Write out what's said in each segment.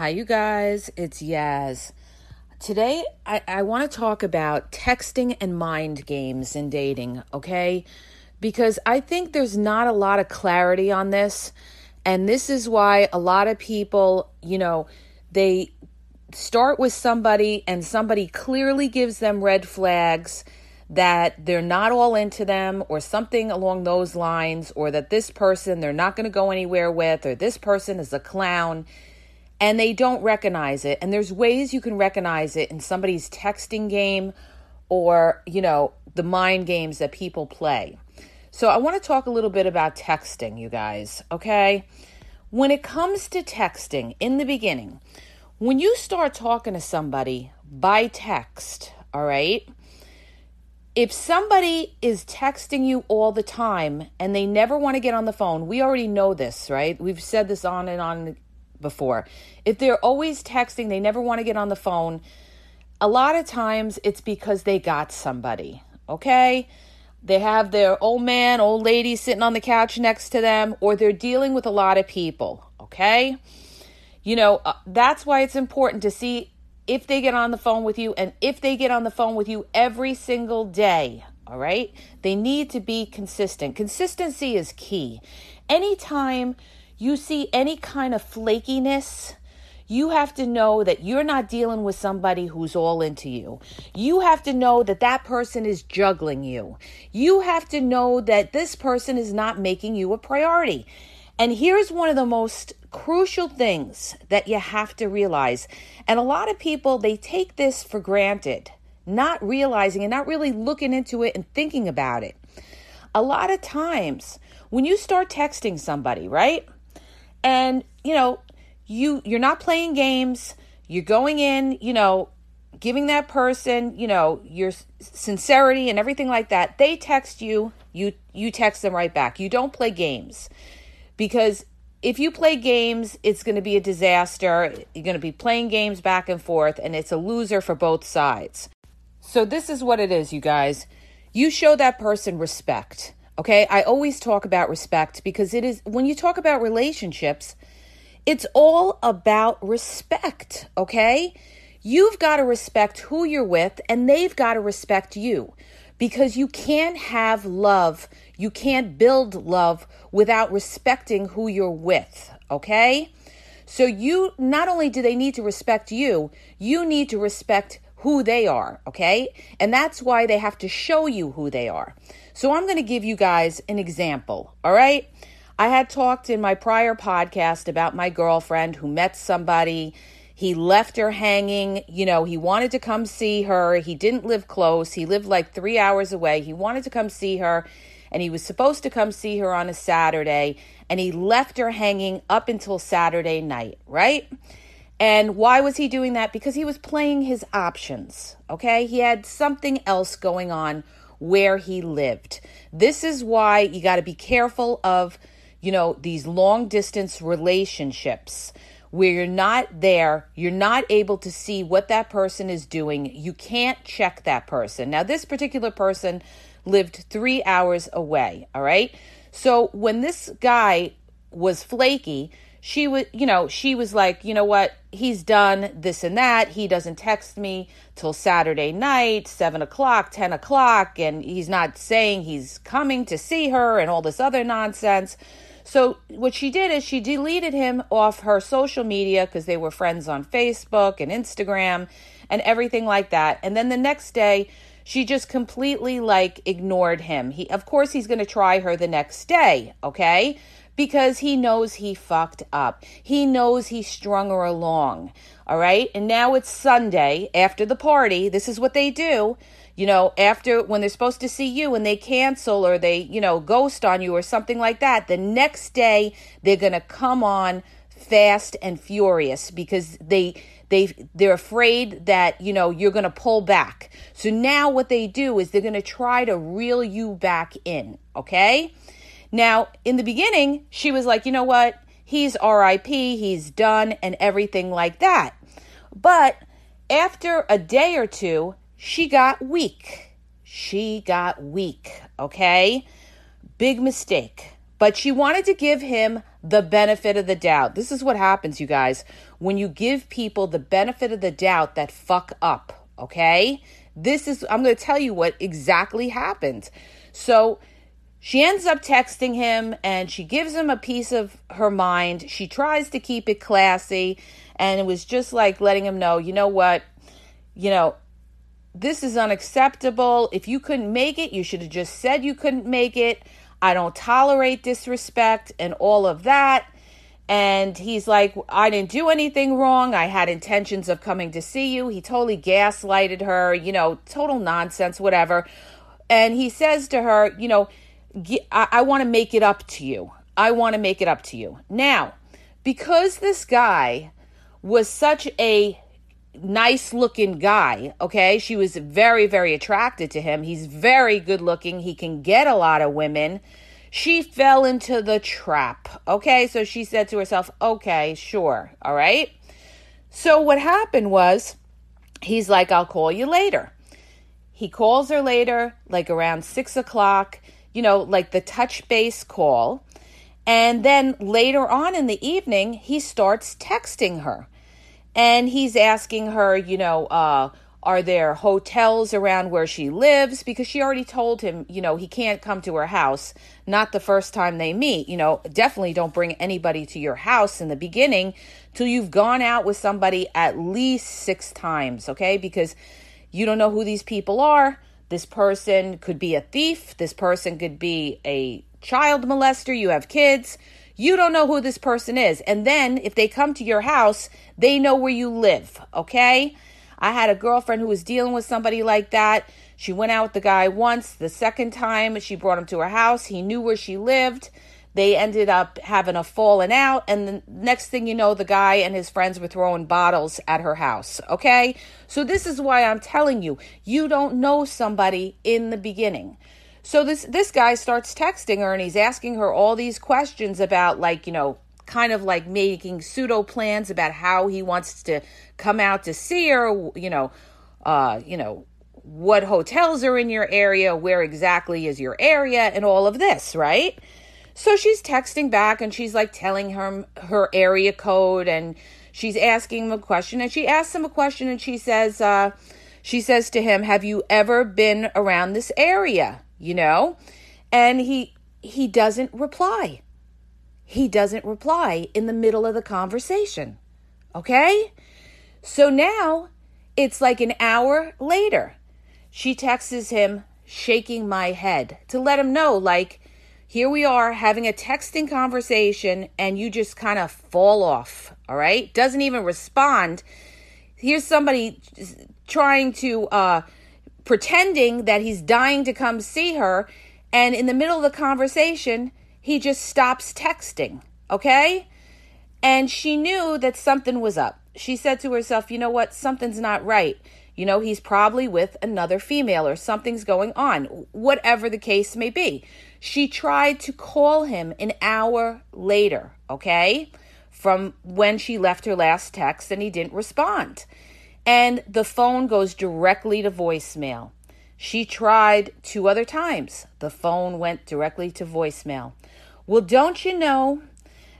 Hi, you guys. It's Yaz. Today, I, I want to talk about texting and mind games in dating, okay? Because I think there's not a lot of clarity on this. And this is why a lot of people, you know, they start with somebody and somebody clearly gives them red flags that they're not all into them or something along those lines, or that this person they're not going to go anywhere with, or this person is a clown and they don't recognize it. And there's ways you can recognize it in somebody's texting game or, you know, the mind games that people play. So I want to talk a little bit about texting, you guys, okay? When it comes to texting in the beginning, when you start talking to somebody by text, all right? If somebody is texting you all the time and they never want to get on the phone, we already know this, right? We've said this on and on before. If they're always texting, they never want to get on the phone, a lot of times it's because they got somebody, okay? They have their old man, old lady sitting on the couch next to them, or they're dealing with a lot of people, okay? You know, uh, that's why it's important to see if they get on the phone with you and if they get on the phone with you every single day, all right? They need to be consistent. Consistency is key. Anytime you see any kind of flakiness, you have to know that you're not dealing with somebody who's all into you. You have to know that that person is juggling you. You have to know that this person is not making you a priority. And here's one of the most crucial things that you have to realize. And a lot of people, they take this for granted, not realizing and not really looking into it and thinking about it. A lot of times, when you start texting somebody, right? And you know you you're not playing games. You're going in you know giving that person you know your sincerity and everything like that. They text you. You you text them right back. You don't play games. Because if you play games it's going to be a disaster. You're going to be playing games back and forth and it's a loser for both sides. So this is what it is you guys. You show that person respect Okay. I always talk about respect because it is, when you talk about relationships, it's all about respect. Okay. You've got to respect who you're with and they've got to respect you because you can't have love. You can't build love without respecting who you're with. Okay. So you not only do they need to respect you, you need to respect who they are, okay? And that's why they have to show you who they are. So I'm going to give you guys an example, all right? I had talked in my prior podcast about my girlfriend who met somebody. He left her hanging. You know, he wanted to come see her. He didn't live close. He lived like three hours away. He wanted to come see her, and he was supposed to come see her on a Saturday, and he left her hanging up until Saturday night, right? And why was he doing that? Because he was playing his options, okay? He had something else going on where he lived. This is why you got to be careful of, you know, these long distance relationships where you're not there, you're not able to see what that person is doing. You can't check that person. Now, this particular person lived three hours away, all right? So when this guy was flaky, she was, you know, she was like, you know what, he's done this and that. He doesn't text me till Saturday night, seven o'clock, 10 o'clock, and he's not saying he's coming to see her and all this other nonsense. So, what she did is she deleted him off her social media because they were friends on Facebook and Instagram and everything like that. And then the next day, she just completely like ignored him. He, of course, he's going to try her the next day, okay? Because he knows he fucked up. He knows he strung her along. All right. And now it's Sunday after the party. This is what they do. You know, after when they're supposed to see you and they cancel or they, you know, ghost on you or something like that, the next day they're going to come on fast and furious because they they they're afraid that you know you're going to pull back so now what they do is they're going to try to reel you back in okay now, in the beginning, she was like, you know what? He's RIP, he's done, and everything like that. But after a day or two, she got weak. She got weak, okay? Big mistake. But she wanted to give him the benefit of the doubt. This is what happens, you guys, when you give people the benefit of the doubt that fuck up, okay? This is, I'm going to tell you what exactly happened. So she ends up texting him and she gives him a piece of her mind. She tries to keep it classy and it was just like letting him know, you know what? You know, this is unacceptable. If you couldn't make it, you should have just said you couldn't make it. I don't tolerate disrespect and all of that. And he's like, I didn't do anything wrong. I had intentions of coming to see you. He totally gaslighted her, you know, total nonsense, whatever. And he says to her, you know, I, want to make it up to you. I want to make it up to you. Now, because this guy was such a nice looking guy, okay? She was very, very attracted to him. He's very good looking. He can get a lot of women. She fell into the trap, okay? So she said to herself, okay, sure, all right? So what happened was, he's like, I'll call you later. He calls her later, like around six o'clock you know, like the touch base call. And then later on in the evening, he starts texting her. And he's asking her, you know, uh, are there hotels around where she lives? Because she already told him, you know, he can't come to her house. Not the first time they meet. You know, definitely don't bring anybody to your house in the beginning till you've gone out with somebody at least six times, okay? Because you don't know who these people are. This person could be a thief. This person could be a child molester. You have kids. You don't know who this person is. And then if they come to your house, they know where you live. Okay. I had a girlfriend who was dealing with somebody like that. She went out with the guy once. The second time, she brought him to her house. He knew where she lived. They ended up having a falling out, and the next thing you know, the guy and his friends were throwing bottles at her house. Okay? So, this is why I'm telling you, you don't know somebody in the beginning. So this this guy starts texting her and he's asking her all these questions about like, you know, kind of like making pseudo plans about how he wants to come out to see her, you know, uh, you know, what hotels are in your area, where exactly is your area and all of this, right? So she's texting back and she's like telling him her area code and she's asking him a question and she asks him a question and she says uh, she says to him, "Have you ever been around this area?" you know? And he he doesn't reply. He doesn't reply in the middle of the conversation. Okay? So now it's like an hour later. She texts him shaking my head to let him know like here we are having a texting conversation and you just kind of fall off, all right? Doesn't even respond. Here's somebody trying to uh pretending that he's dying to come see her and in the middle of the conversation, he just stops texting, okay? And she knew that something was up. She said to herself, "You know what? Something's not right." You know, he's probably with another female or something's going on, whatever the case may be. She tried to call him an hour later, okay, from when she left her last text and he didn't respond. And the phone goes directly to voicemail. She tried two other times. The phone went directly to voicemail. Well, don't you know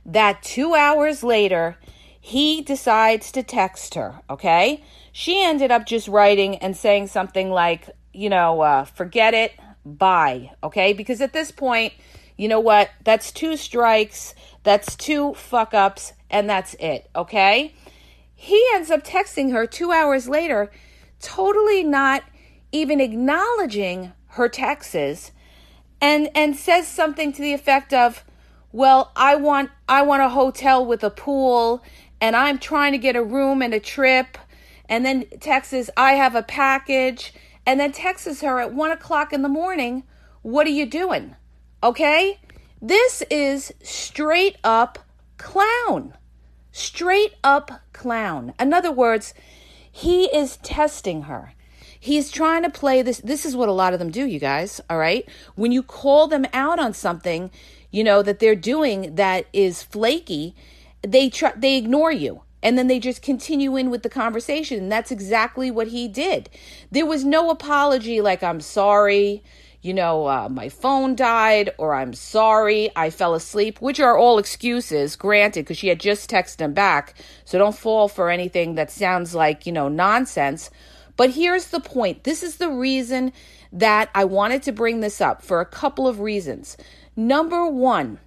that two hours later, he decides to text her, okay? She ended up just writing and saying something like, you know, uh, forget it, bye, okay? Because at this point, you know what? That's two strikes, that's two fuck ups, and that's it, okay? He ends up texting her two hours later, totally not even acknowledging her texts and and says something to the effect of well i want i want a hotel with a pool and i'm trying to get a room and a trip and then texts i have a package and then texts her at one o'clock in the morning what are you doing okay this is straight up clown straight up clown in other words he is testing her He's trying to play this. This is what a lot of them do, you guys. All right. When you call them out on something, you know, that they're doing that is flaky, they try, they ignore you. And then they just continue in with the conversation. And that's exactly what he did. There was no apology like, I'm sorry, you know, uh, my phone died, or I'm sorry, I fell asleep, which are all excuses, granted, because she had just texted him back. So don't fall for anything that sounds like, you know, nonsense. But here's the point this is the reason that I wanted to bring this up for a couple of reasons. Number one,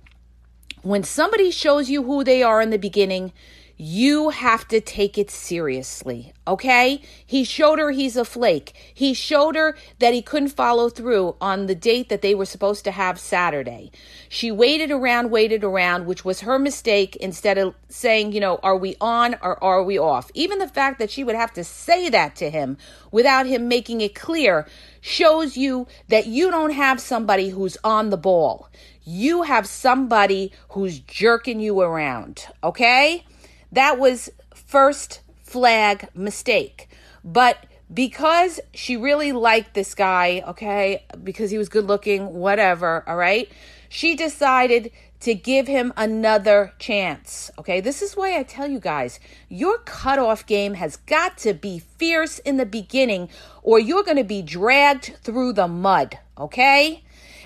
when somebody shows you who they are in the beginning, you have to take it seriously, okay? He showed her he's a flake. He showed her that he couldn't follow through on the date that they were supposed to have Saturday. She waited around, waited around, which was her mistake instead of saying, you know, are we on or are we off? Even the fact that she would have to say that to him without him making it clear shows you that you don't have somebody who's on the ball. You have somebody who's jerking you around, okay? That was first flag mistake. But because she really liked this guy, okay, because he was good looking, whatever, all right, she decided to give him another chance. Okay, this is why I tell you guys your cutoff game has got to be fierce in the beginning, or you're going to be dragged through the mud. Okay,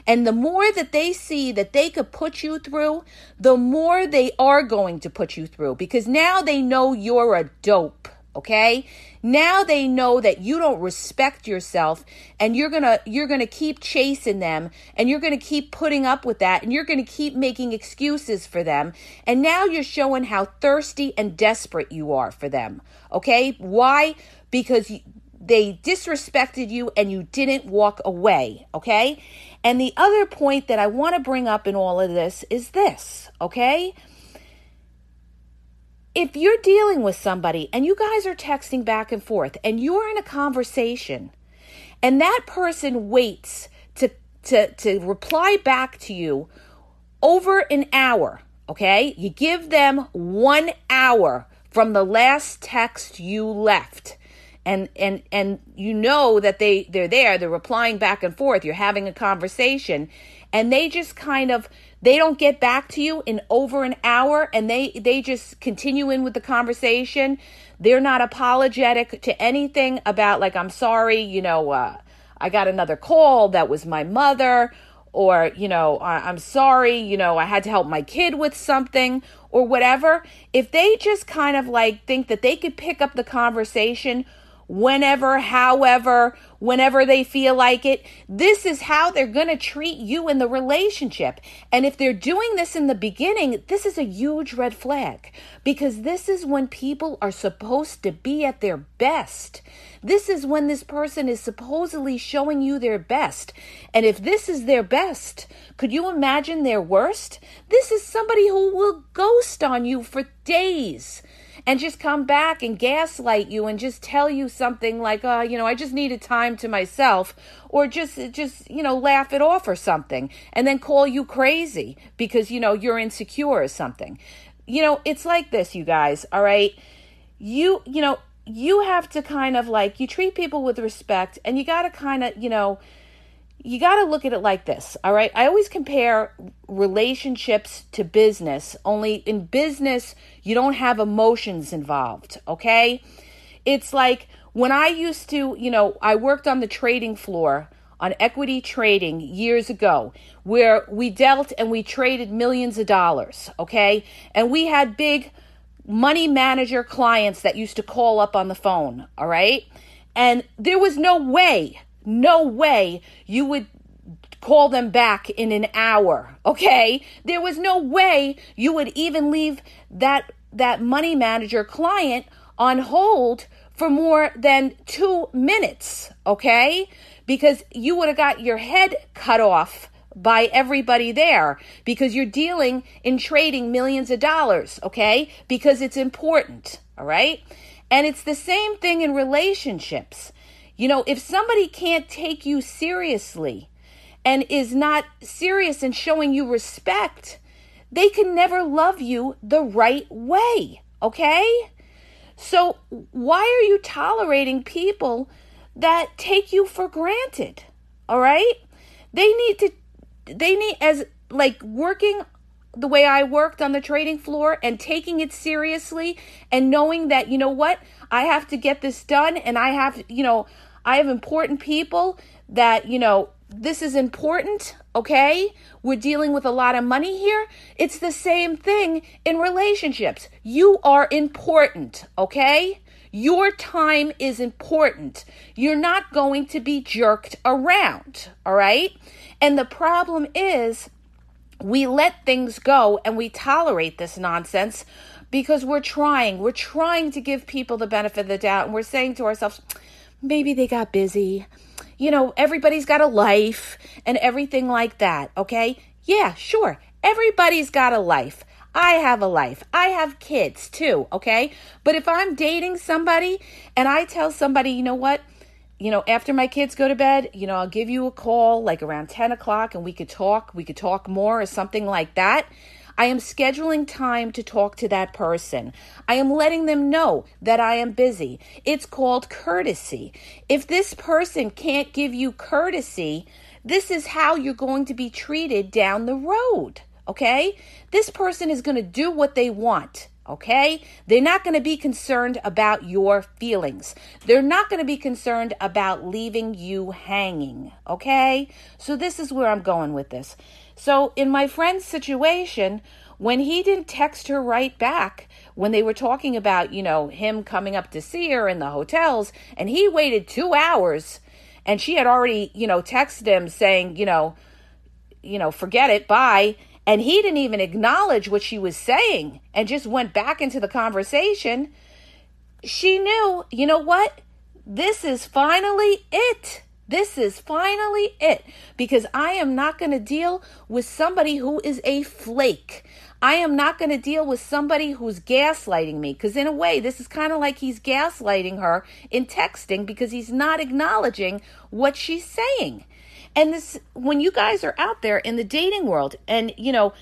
and the more that they see that they could put you through, the more they are going to put you through because now they know you're a dope. Okay? Now they know that you don't respect yourself and you're going to you're going to keep chasing them and you're going to keep putting up with that and you're going to keep making excuses for them. And now you're showing how thirsty and desperate you are for them. Okay? Why? Because they disrespected you and you didn't walk away, okay? And the other point that I want to bring up in all of this is this, okay? If you're dealing with somebody and you guys are texting back and forth and you're in a conversation and that person waits to to to reply back to you over an hour, okay? You give them 1 hour from the last text you left and and and you know that they they're there they're replying back and forth you're having a conversation and they just kind of they don't get back to you in over an hour and they they just continue in with the conversation. They're not apologetic to anything about like i'm sorry you know uh, i got another call that was my mother or you know i'm sorry you know i had to help my kid with something or whatever. If they just kind of like think that they could pick up the conversation whenever, however, whenever they feel like it. This is how they're going to treat you in the relationship. And if they're doing this in the beginning, this is a huge red flag because this is when people are supposed to be at their best. This is when this person is supposedly showing you their best. And if this is their best, could you imagine their worst? This is somebody who will ghost on you for days and just come back and gaslight you and just tell you something like, uh, you know, I just needed time to myself or just just, you know, laugh it off or something and then call you crazy because, you know, you're insecure or something. You know, it's like this, you guys, all right? You, you know, you have to kind of like you treat people with respect and you got to kind of, you know, you got to look at it like this, all right? I always compare relationships to business, only in business, you don't have emotions involved, okay? It's like when I used to, you know, I worked on the trading floor on equity trading years ago where we dealt and we traded millions of dollars, okay? And we had big money manager clients that used to call up on the phone, all right? And there was no way, no way you would call them back in an hour, okay? There was no way you would even leave that that money manager client on hold for more than 2 minutes, okay? Because you would have got your head cut off by everybody there because you're dealing in trading millions of dollars, okay? Because it's important, all right? And it's the same thing in relationships. You know, if somebody can't take you seriously and is not serious in showing you respect, they can never love you the right way, okay? So, why are you tolerating people that take you for granted? All right? They need to they need as like working the way I worked on the trading floor and taking it seriously and knowing that you know what I have to get this done and I have you know I have important people that you know this is important okay? We're dealing with a lot of money here. It's the same thing in relationships. You are important okay? Your time is important. You're not going to be jerked around all right? And the problem is, we let things go and we tolerate this nonsense because we're trying. We're trying to give people the benefit of the doubt. And we're saying to ourselves, maybe they got busy. You know, everybody's got a life and everything like that. Okay. Yeah, sure. Everybody's got a life. I have a life. I have kids too. Okay. But if I'm dating somebody and I tell somebody, you know what? you know, after my kids go to bed, you know, I'll give you a call like around 10 o'clock and we could talk. We could talk more or something like that. I am scheduling time to talk to that person. I am letting them know that I am busy. It's called courtesy. If this person can't give you courtesy, this is how you're going to be treated down the road. Okay? This person is going to do what they want okay? They're not going to be concerned about your feelings. They're not going to be concerned about leaving you hanging, okay? So, this is where I'm going with this. So, in my friend's situation, when he didn't text her right back, when they were talking about, you know, him coming up to see her in the hotels, and he waited two hours, and she had already, you know, texted him saying, you know, you know, forget it, bye. And he didn't even acknowledge what she was saying and just went back into the conversation. She knew, you know what? This is finally it. This is finally it because I am not going to deal with somebody who is a flake. I am not going to deal with somebody who's gaslighting me because, in a way, this is kind of like he's gaslighting her in texting because he's not acknowledging what she's saying. And this, when you guys are out there in the dating world and, you know,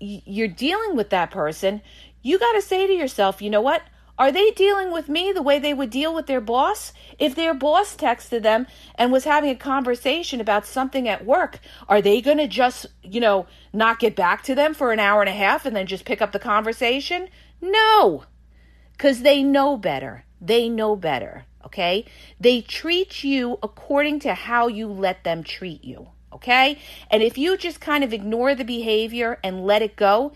you're dealing with that person, you got to say to yourself, you know what? Are they dealing with me the way they would deal with their boss? If their boss texted them and was having a conversation about something at work, are they going to just, you know, not get back to them for an hour and a half and then just pick up the conversation? No, because they know better. They know better okay? They treat you according to how you let them treat you, okay? And if you just kind of ignore the behavior and let it go,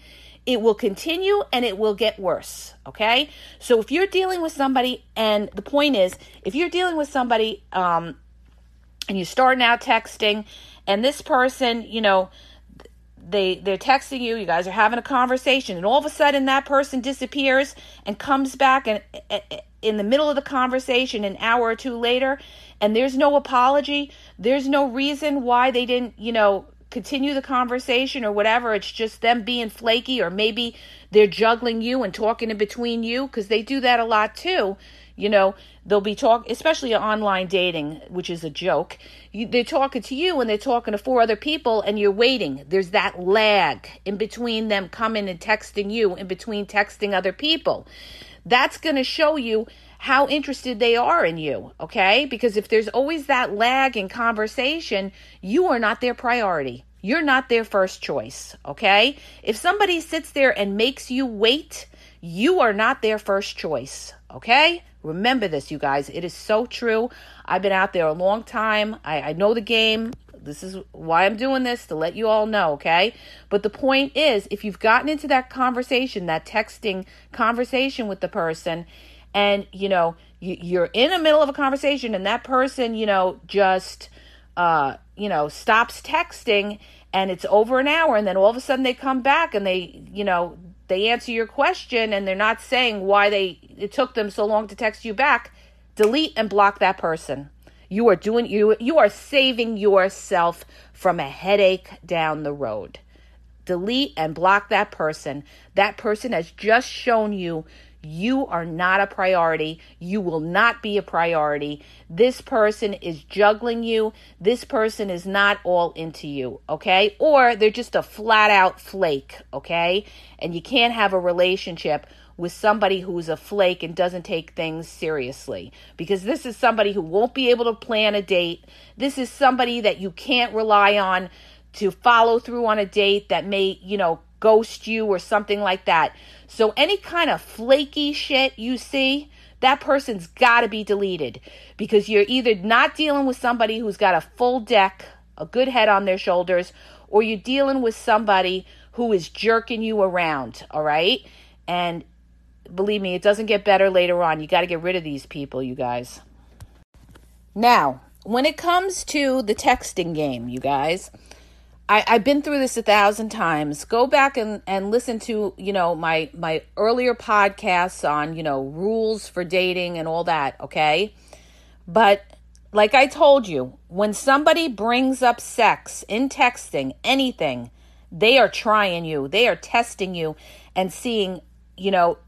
it will continue and it will get worse, okay? So if you're dealing with somebody, and the point is, if you're dealing with somebody um, and you're starting out texting, and this person, you know, they they're texting you you guys are having a conversation and all of a sudden that person disappears and comes back and in the middle of the conversation an hour or two later and there's no apology there's no reason why they didn't you know continue the conversation or whatever. It's just them being flaky or maybe they're juggling you and talking in between you because they do that a lot too. You know they'll be talking especially online dating which is a joke. You, they're talking to you and they're talking to four other people and you're waiting. There's that lag in between them coming and texting you in between texting other people that's going to show you how interested they are in you, okay? Because if there's always that lag in conversation, you are not their priority. You're not their first choice, okay? If somebody sits there and makes you wait, you are not their first choice, okay? Remember this, you guys. It is so true. I've been out there a long time. I, I know the game. This is why I'm doing this to let you all know, okay? But the point is, if you've gotten into that conversation, that texting conversation with the person, and you know, you, you're in the middle of a conversation, and that person, you know, just, uh, you know, stops texting, and it's over an hour, and then all of a sudden they come back and they, you know, they answer your question, and they're not saying why they it took them so long to text you back. Delete and block that person you are doing you you are saving yourself from a headache down the road. Delete and block that person. That person has just shown you you are not a priority. You will not be a priority. This person is juggling you. This person is not all into you, okay? Or they're just a flat out flake, okay? And you can't have a relationship with somebody who's a flake and doesn't take things seriously. Because this is somebody who won't be able to plan a date. This is somebody that you can't rely on to follow through on a date that may, you know, ghost you or something like that. So any kind of flaky shit you see, that person's got to be deleted because you're either not dealing with somebody who's got a full deck, a good head on their shoulders, or you're dealing with somebody who is jerking you around, all right? And believe me, it doesn't get better later on. You got to get rid of these people, you guys. Now, when it comes to the texting game, you guys, I, I've been through this a thousand times. Go back and, and listen to, you know, my my earlier podcasts on, you know, rules for dating and all that, okay? But like I told you, when somebody brings up sex in texting, anything, they are trying you. They are testing you and seeing, you know,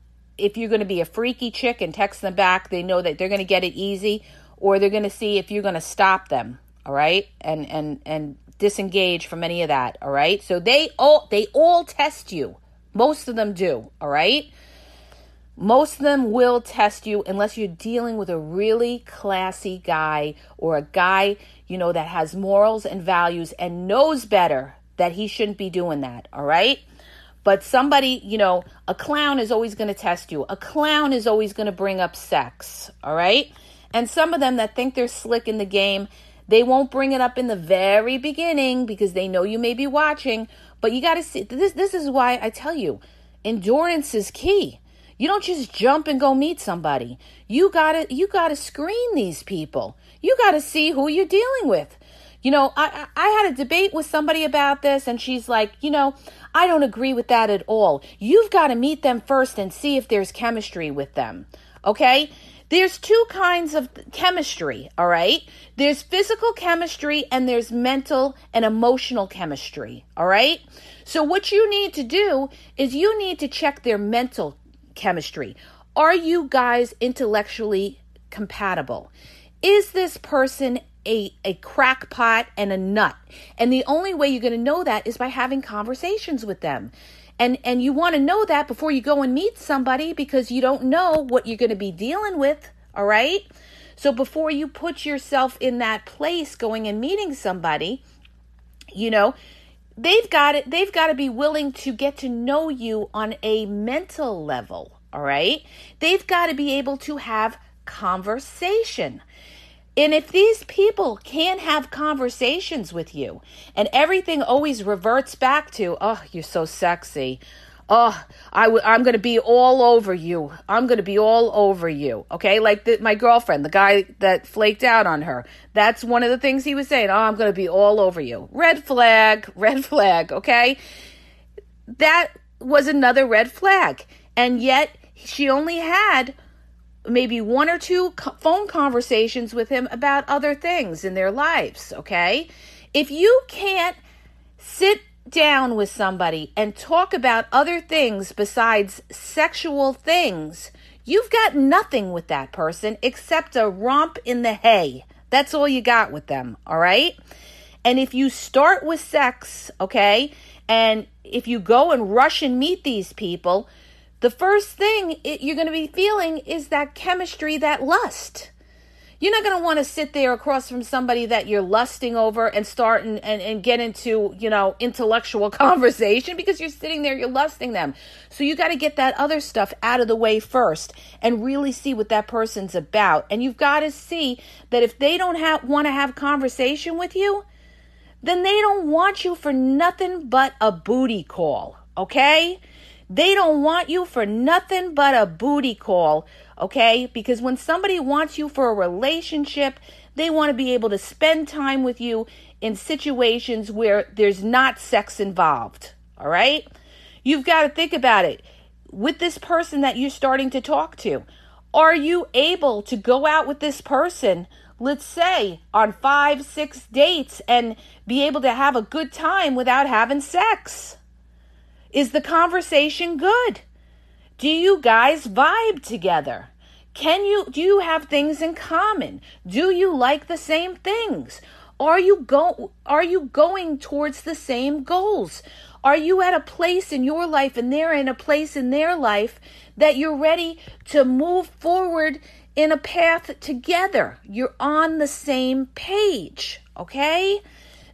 if you're going to be a freaky chick and text them back, they know that they're going to get it easy, or they're going to see if you're going to stop them. All right, and and and disengage from any of that. All right, so they all they all test you. Most of them do. All right. Most of them will test you unless you're dealing with a really classy guy or a guy, you know, that has morals and values and knows better that he shouldn't be doing that. All right. But somebody, you know, a clown is always going to test you. A clown is always going to bring up sex, all right? And some of them that think they're slick in the game, they won't bring it up in the very beginning because they know you may be watching. But you got to see this. This is why I tell you, endurance is key. You don't just jump and go meet somebody. You gotta you gotta screen these people. You gotta see who you're dealing with. You know, I I had a debate with somebody about this, and she's like, you know, I don't agree with that at all. You've got to meet them first and see if there's chemistry with them. Okay? There's two kinds of chemistry, all right? There's physical chemistry and there's mental and emotional chemistry, all right? So, what you need to do is you need to check their mental chemistry. Are you guys intellectually compatible? Is this person a, a crackpot and a nut. And the only way you're going to know that is by having conversations with them. And, and you want to know that before you go and meet somebody because you don't know what you're going to be dealing with. All right. So before you put yourself in that place going and meeting somebody, you know, they've got it. They've got to be willing to get to know you on a mental level. All right. They've got to be able to have conversation. And if these people can't have conversations with you and everything always reverts back to, oh, you're so sexy. Oh, i w- I'm going to be all over you. I'm going to be all over you. Okay. Like the, my girlfriend, the guy that flaked out on her. That's one of the things he was saying. Oh, I'm going to be all over you. Red flag, red flag. Okay. That was another red flag. And yet she only had maybe one or two phone conversations with him about other things in their lives, okay? If you can't sit down with somebody and talk about other things besides sexual things, you've got nothing with that person except a romp in the hay. That's all you got with them, all right? And if you start with sex, okay, and if you go and rush and meet these people, the first thing it, you're going to be feeling is that chemistry, that lust. You're not going to want to sit there across from somebody that you're lusting over and start and, and, and get into, you know, intellectual conversation because you're sitting there, you're lusting them. So you got to get that other stuff out of the way first and really see what that person's about. And you've got to see that if they don't have, want to have conversation with you, then they don't want you for nothing but a booty call, okay? They don't want you for nothing but a booty call okay? Because when somebody wants you for a relationship, they want to be able to spend time with you in situations where there's not sex involved, all right? You've got to think about it. With this person that you're starting to talk to, are you able to go out with this person, let's say on five, six dates, and be able to have a good time without having sex? Is the conversation good? Do you guys vibe together? Can you do you have things in common? Do you like the same things? Are you go are you going towards the same goals? Are you at a place in your life and they're in a place in their life that you're ready to move forward in a path together? You're on the same page, okay?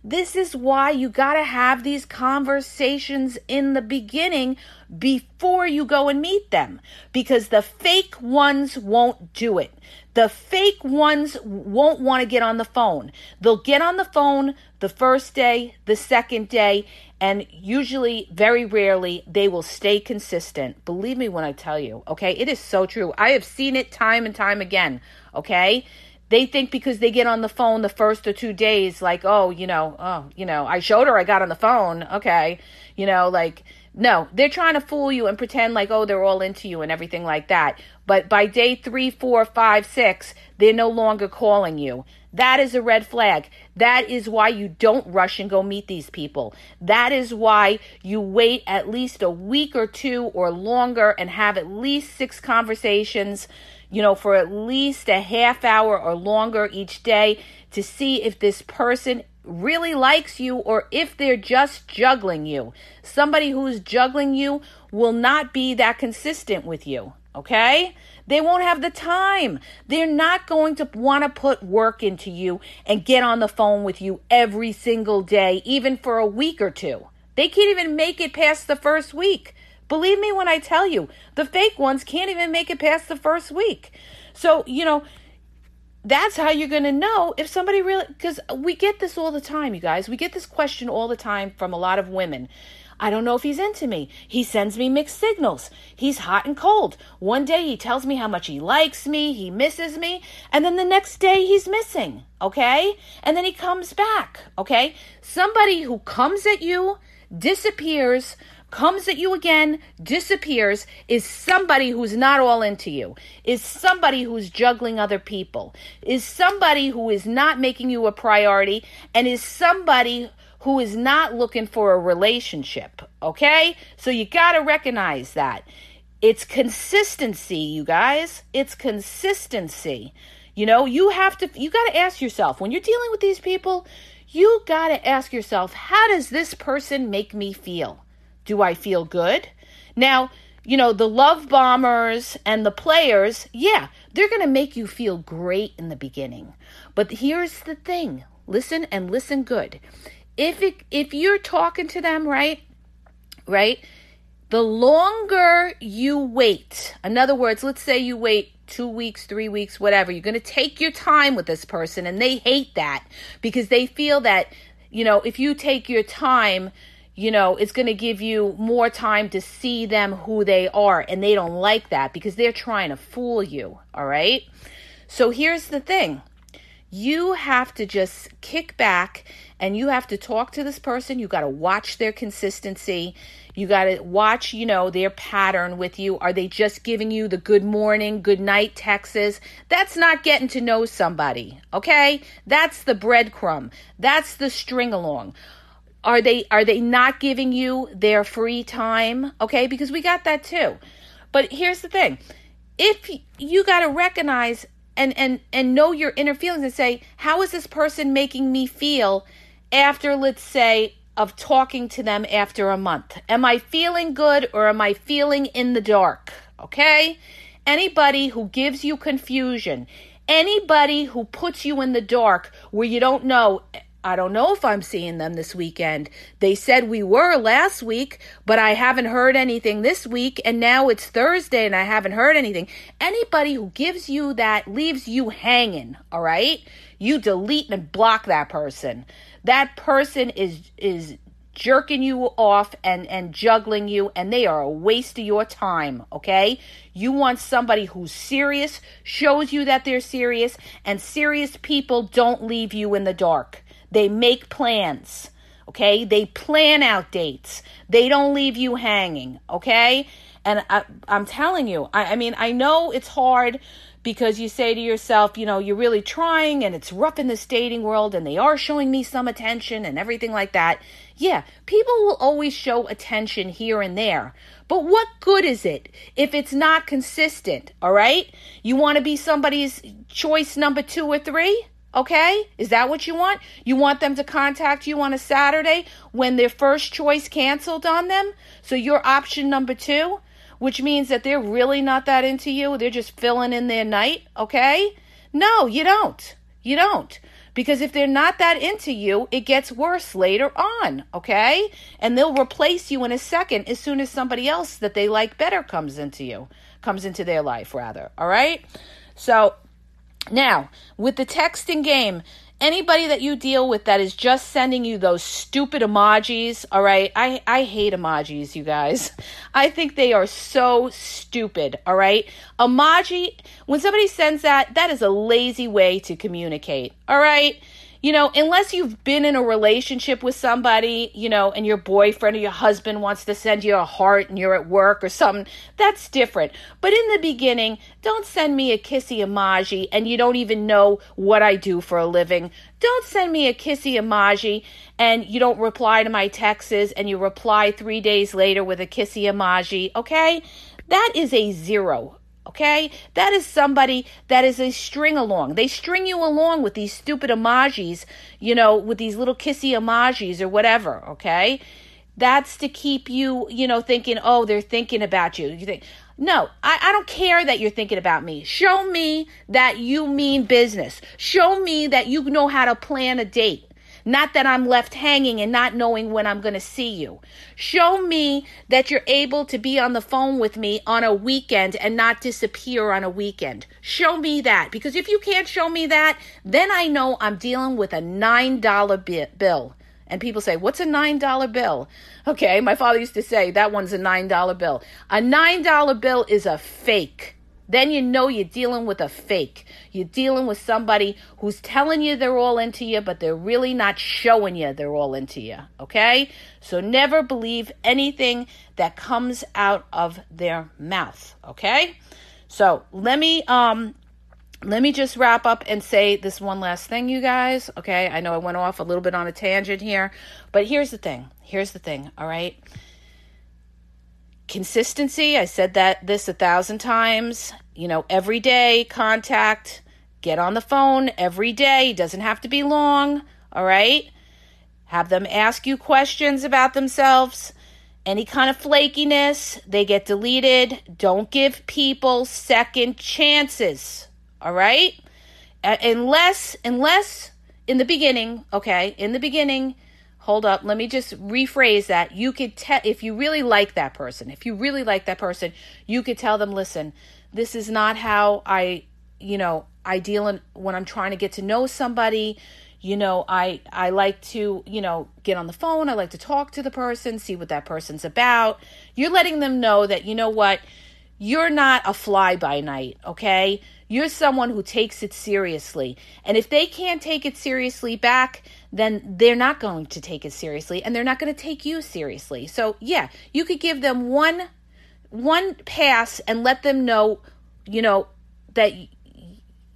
This is why you got to have these conversations in the beginning before you go and meet them because the fake ones won't do it. The fake ones won't want to get on the phone. They'll get on the phone the first day, the second day, and usually, very rarely, they will stay consistent. Believe me when I tell you, okay? It is so true. I have seen it time and time again, okay? They think because they get on the phone the first or two days like oh you know oh you know i showed her i got on the phone okay you know like no they're trying to fool you and pretend like oh they're all into you and everything like that but by day three four five six they're no longer calling you that is a red flag. That is why you don't rush and go meet these people. That is why you wait at least a week or two or longer and have at least six conversations you know, for at least a half hour or longer each day to see if this person really likes you or if they're just juggling you. Somebody who's juggling you will not be that consistent with you, okay? They won't have the time. They're not going to want to put work into you and get on the phone with you every single day, even for a week or two. They can't even make it past the first week. Believe me when I tell you, the fake ones can't even make it past the first week. So, you know, that's how you're going to know if somebody really, because we get this all the time, you guys. We get this question all the time from a lot of women. I don't know if he's into me. He sends me mixed signals. He's hot and cold. One day he tells me how much he likes me, he misses me, and then the next day he's missing, okay? And then he comes back, okay? Somebody who comes at you, disappears, comes at you again, disappears, is somebody who's not all into you, is somebody who's juggling other people, is somebody who is not making you a priority, and is somebody who is not looking for a relationship. Okay? So you got to recognize that. It's consistency, you guys. It's consistency. You know, you have to, you got to ask yourself when you're dealing with these people, you got to ask yourself, how does this person make me feel? Do I feel good? Now, you know, the love bombers and the players, yeah, they're going to make you feel great in the beginning. But here's the thing listen and listen good. If it, if you're talking to them, right? Right? The longer you wait, in other words, let's say you wait two weeks, three weeks, whatever, you're going to take your time with this person, and they hate that because they feel that, you know, if you take your time, you know, it's going to give you more time to see them who they are. And they don't like that because they're trying to fool you. All right. So here's the thing you have to just kick back and you have to talk to this person. You got to watch their consistency. You got to watch, you know, their pattern with you. Are they just giving you the good morning, good night texts? That's not getting to know somebody, okay? That's the breadcrumb. That's the string along are they are they not giving you their free time? Okay because we got that too. But here's the thing. If you got to recognize and and and know your inner feelings and say how is this person making me feel after let's say of talking to them after a month? Am i feeling good or am i feeling in the dark? Okay? Anybody who gives you confusion Anybody who puts you in the dark where you don't know, I don't know if I'm seeing them this weekend. They said we were last week, but I haven't heard anything this week, and now it's Thursday and I haven't heard anything. Anybody who gives you that leaves you hanging, all right? You delete and block that person. That person is is jerking you off and and juggling you and they are a waste of your time okay you want somebody who's serious shows you that they're serious and serious people don't leave you in the dark they make plans okay they plan out dates they don't leave you hanging okay and I, am telling you I, I mean i know it's hard because you say to yourself, you know, you're really trying and it's rough in this dating world and they are showing me some attention and everything like that. Yeah, people will always show attention here and there. But what good is it if it's not consistent? All right? You want to be somebody's choice number two or three? Okay? Is that what you want? You want them to contact you on a Saturday when their first choice canceled on them? So you're option number two? which means that they're really not that into you. They're just filling in their night, okay? No, you don't. You don't. Because if they're not that into you, it gets worse later on, okay? And they'll replace you in a second as soon as somebody else that they like better comes into you, comes into their life, rather, all right? So now, with the texting game, anybody that you deal with that is just sending you those stupid emojis, all right? I, I hate emojis, you guys. I think they are so stupid, all right? Emoji, when somebody sends that, that is a lazy way to communicate, all right? You know, unless you've been in a relationship with somebody, you know, and your boyfriend or your husband wants to send you a heart and you're at work or something, that's different. But in the beginning, don't send me a kissy emoji and you don't even know what I do for a living. Don't send me a kissy emoji and you don't reply to my texts and you reply three days later with a kissy emoji, okay? That is a zero. Okay? That is somebody that is a string along. They string you along with these stupid emojis, you know, with these little kissy emojis or whatever, okay? That's to keep you, you know, thinking, oh, they're thinking about you. You think, no, I, I don't care that you're thinking about me. Show me that you mean business. Show me that you know how to plan a date. Not that I'm left hanging and not knowing when I'm going to see you. Show me that you're able to be on the phone with me on a weekend and not disappear on a weekend. Show me that. Because if you can't show me that, then I know I'm dealing with a $9 bill. And people say, What's a $9 bill? Okay, my father used to say, That one's a $9 bill. A $9 bill is a fake. Then you know you're dealing with a fake. You're dealing with somebody who's telling you they're all into you, but they're really not showing you they're all into you. Okay? So never believe anything that comes out of their mouth. Okay? So let me um let me just wrap up and say this one last thing, you guys. Okay, I know I went off a little bit on a tangent here, but here's the thing. Here's the thing, all right? Consistency. I said that this a thousand times. You know, every day contact, get on the phone every day. Doesn't have to be long. All right. Have them ask you questions about themselves. Any kind of flakiness, they get deleted. Don't give people second chances. All right. Unless, unless in the beginning, okay, in the beginning, hold up. Let me just rephrase that. You could tell if you really like that person if you really like that person you could tell them listen this is not how i you know i deal in when i'm trying to get to know somebody. You know i i like to you know get on the phone. I like to talk to the person see what that person's about. You're letting them know that you know what? You're not a fly by night okay? You're someone who takes it seriously. And if they can't take it seriously back, then they're not going to take it seriously and they're not going to take you seriously. So, yeah, you could give them one one pass and let them know, you know, that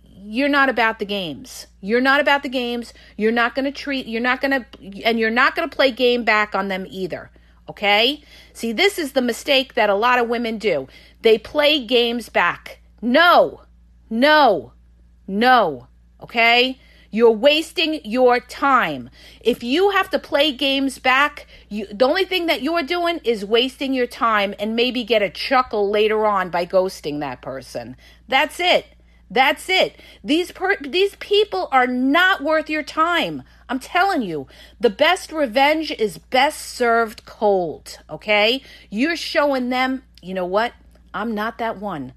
you're not about the games. You're not about the games. You're not going to treat you're not going to and you're not going to play game back on them either. Okay? See, this is the mistake that a lot of women do. They play games back. No. No, no, okay? You're wasting your time. If you have to play games back, you, the only thing that you're doing is wasting your time and maybe get a chuckle later on by ghosting that person. That's it. That's it. These per- these people are not worth your time. I'm telling you, the best revenge is best served cold, okay? You're showing them, you know what? I'm not that one.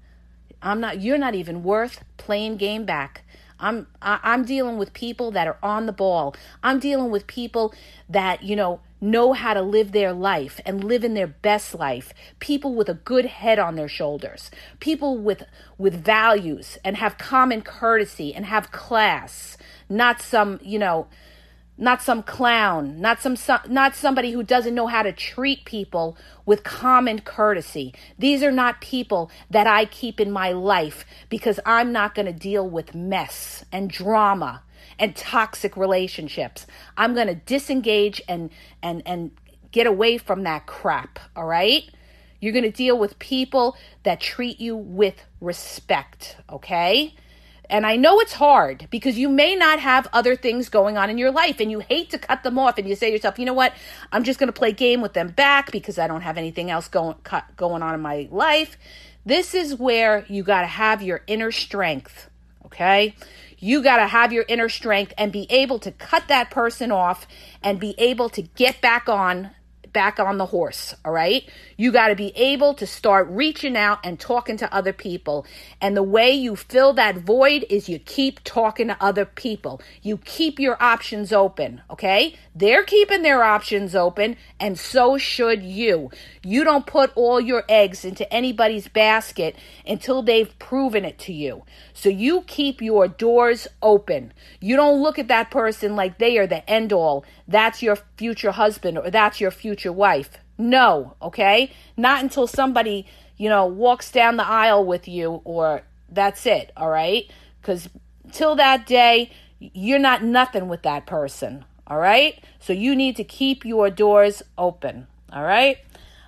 I'm not you're not even worth playing game back. I'm I, am i am dealing with people that are on the ball. I'm dealing with people that, you know, know how to live their life and live in their best life. People with a good head on their shoulders. People with with values and have common courtesy and have class. Not some, you know, not some clown, not some, not somebody who doesn't know how to treat people with common courtesy. These are not people that I keep in my life because I'm not going to deal with mess and drama and toxic relationships. I'm going to disengage and and and get away from that crap, all right? You're going to deal with people that treat you with respect, okay? And I know it's hard because you may not have other things going on in your life and you hate to cut them off and you say to yourself, you know what? I'm just going to play game with them back because I don't have anything else going, going on in my life. This is where you got to have your inner strength, okay? You got to have your inner strength and be able to cut that person off and be able to get back on back on the horse, all right? You got to be able to start reaching out and talking to other people. And the way you fill that void is you keep talking to other people. You keep your options open, okay? They're keeping their options open, and so should you. You don't put all your eggs into anybody's basket until they've proven it to you. So you keep your doors open. You don't look at that person like they are the end all. That's your future husband or that's your future wife. No, okay? Not until somebody, you know, walks down the aisle with you or that's it, all right? Because till that day, you're not nothing with that person, all right? So you need to keep your doors open, all right?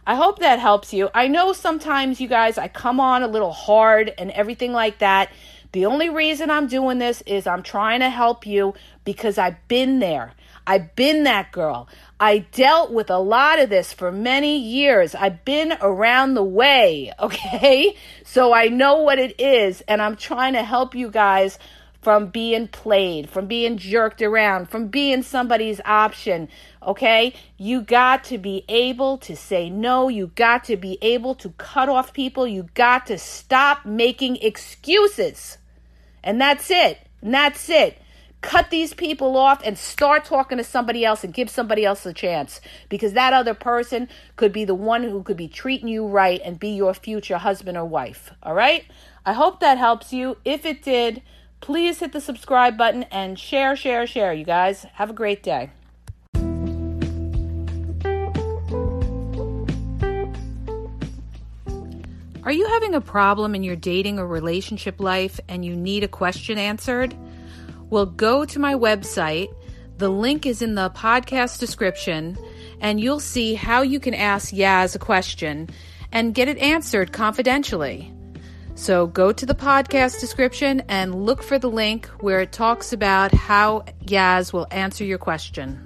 I hope that helps you. I know sometimes you guys, I come on a little hard and everything like that. The only reason I'm doing this is I'm trying to help you because I've been there. I've been that girl. I dealt with a lot of this for many years. I've been around the way, okay? So I know what it is, and I'm trying to help you guys from being played, from being jerked around, from being somebody's option, okay? You got to be able to say no. You got to be able to cut off people. You got to stop making excuses. And that's it. And that's it cut these people off and start talking to somebody else and give somebody else a chance because that other person could be the one who could be treating you right and be your future husband or wife. All right? I hope that helps you. If it did, please hit the subscribe button and share, share, share. You guys have a great day. Are you having a problem in your dating or relationship life and you need a question answered? Well, go to my website. The link is in the podcast description, and you'll see how you can ask Yaz a question and get it answered confidentially. So go to the podcast description and look for the link where it talks about how Yaz will answer your question.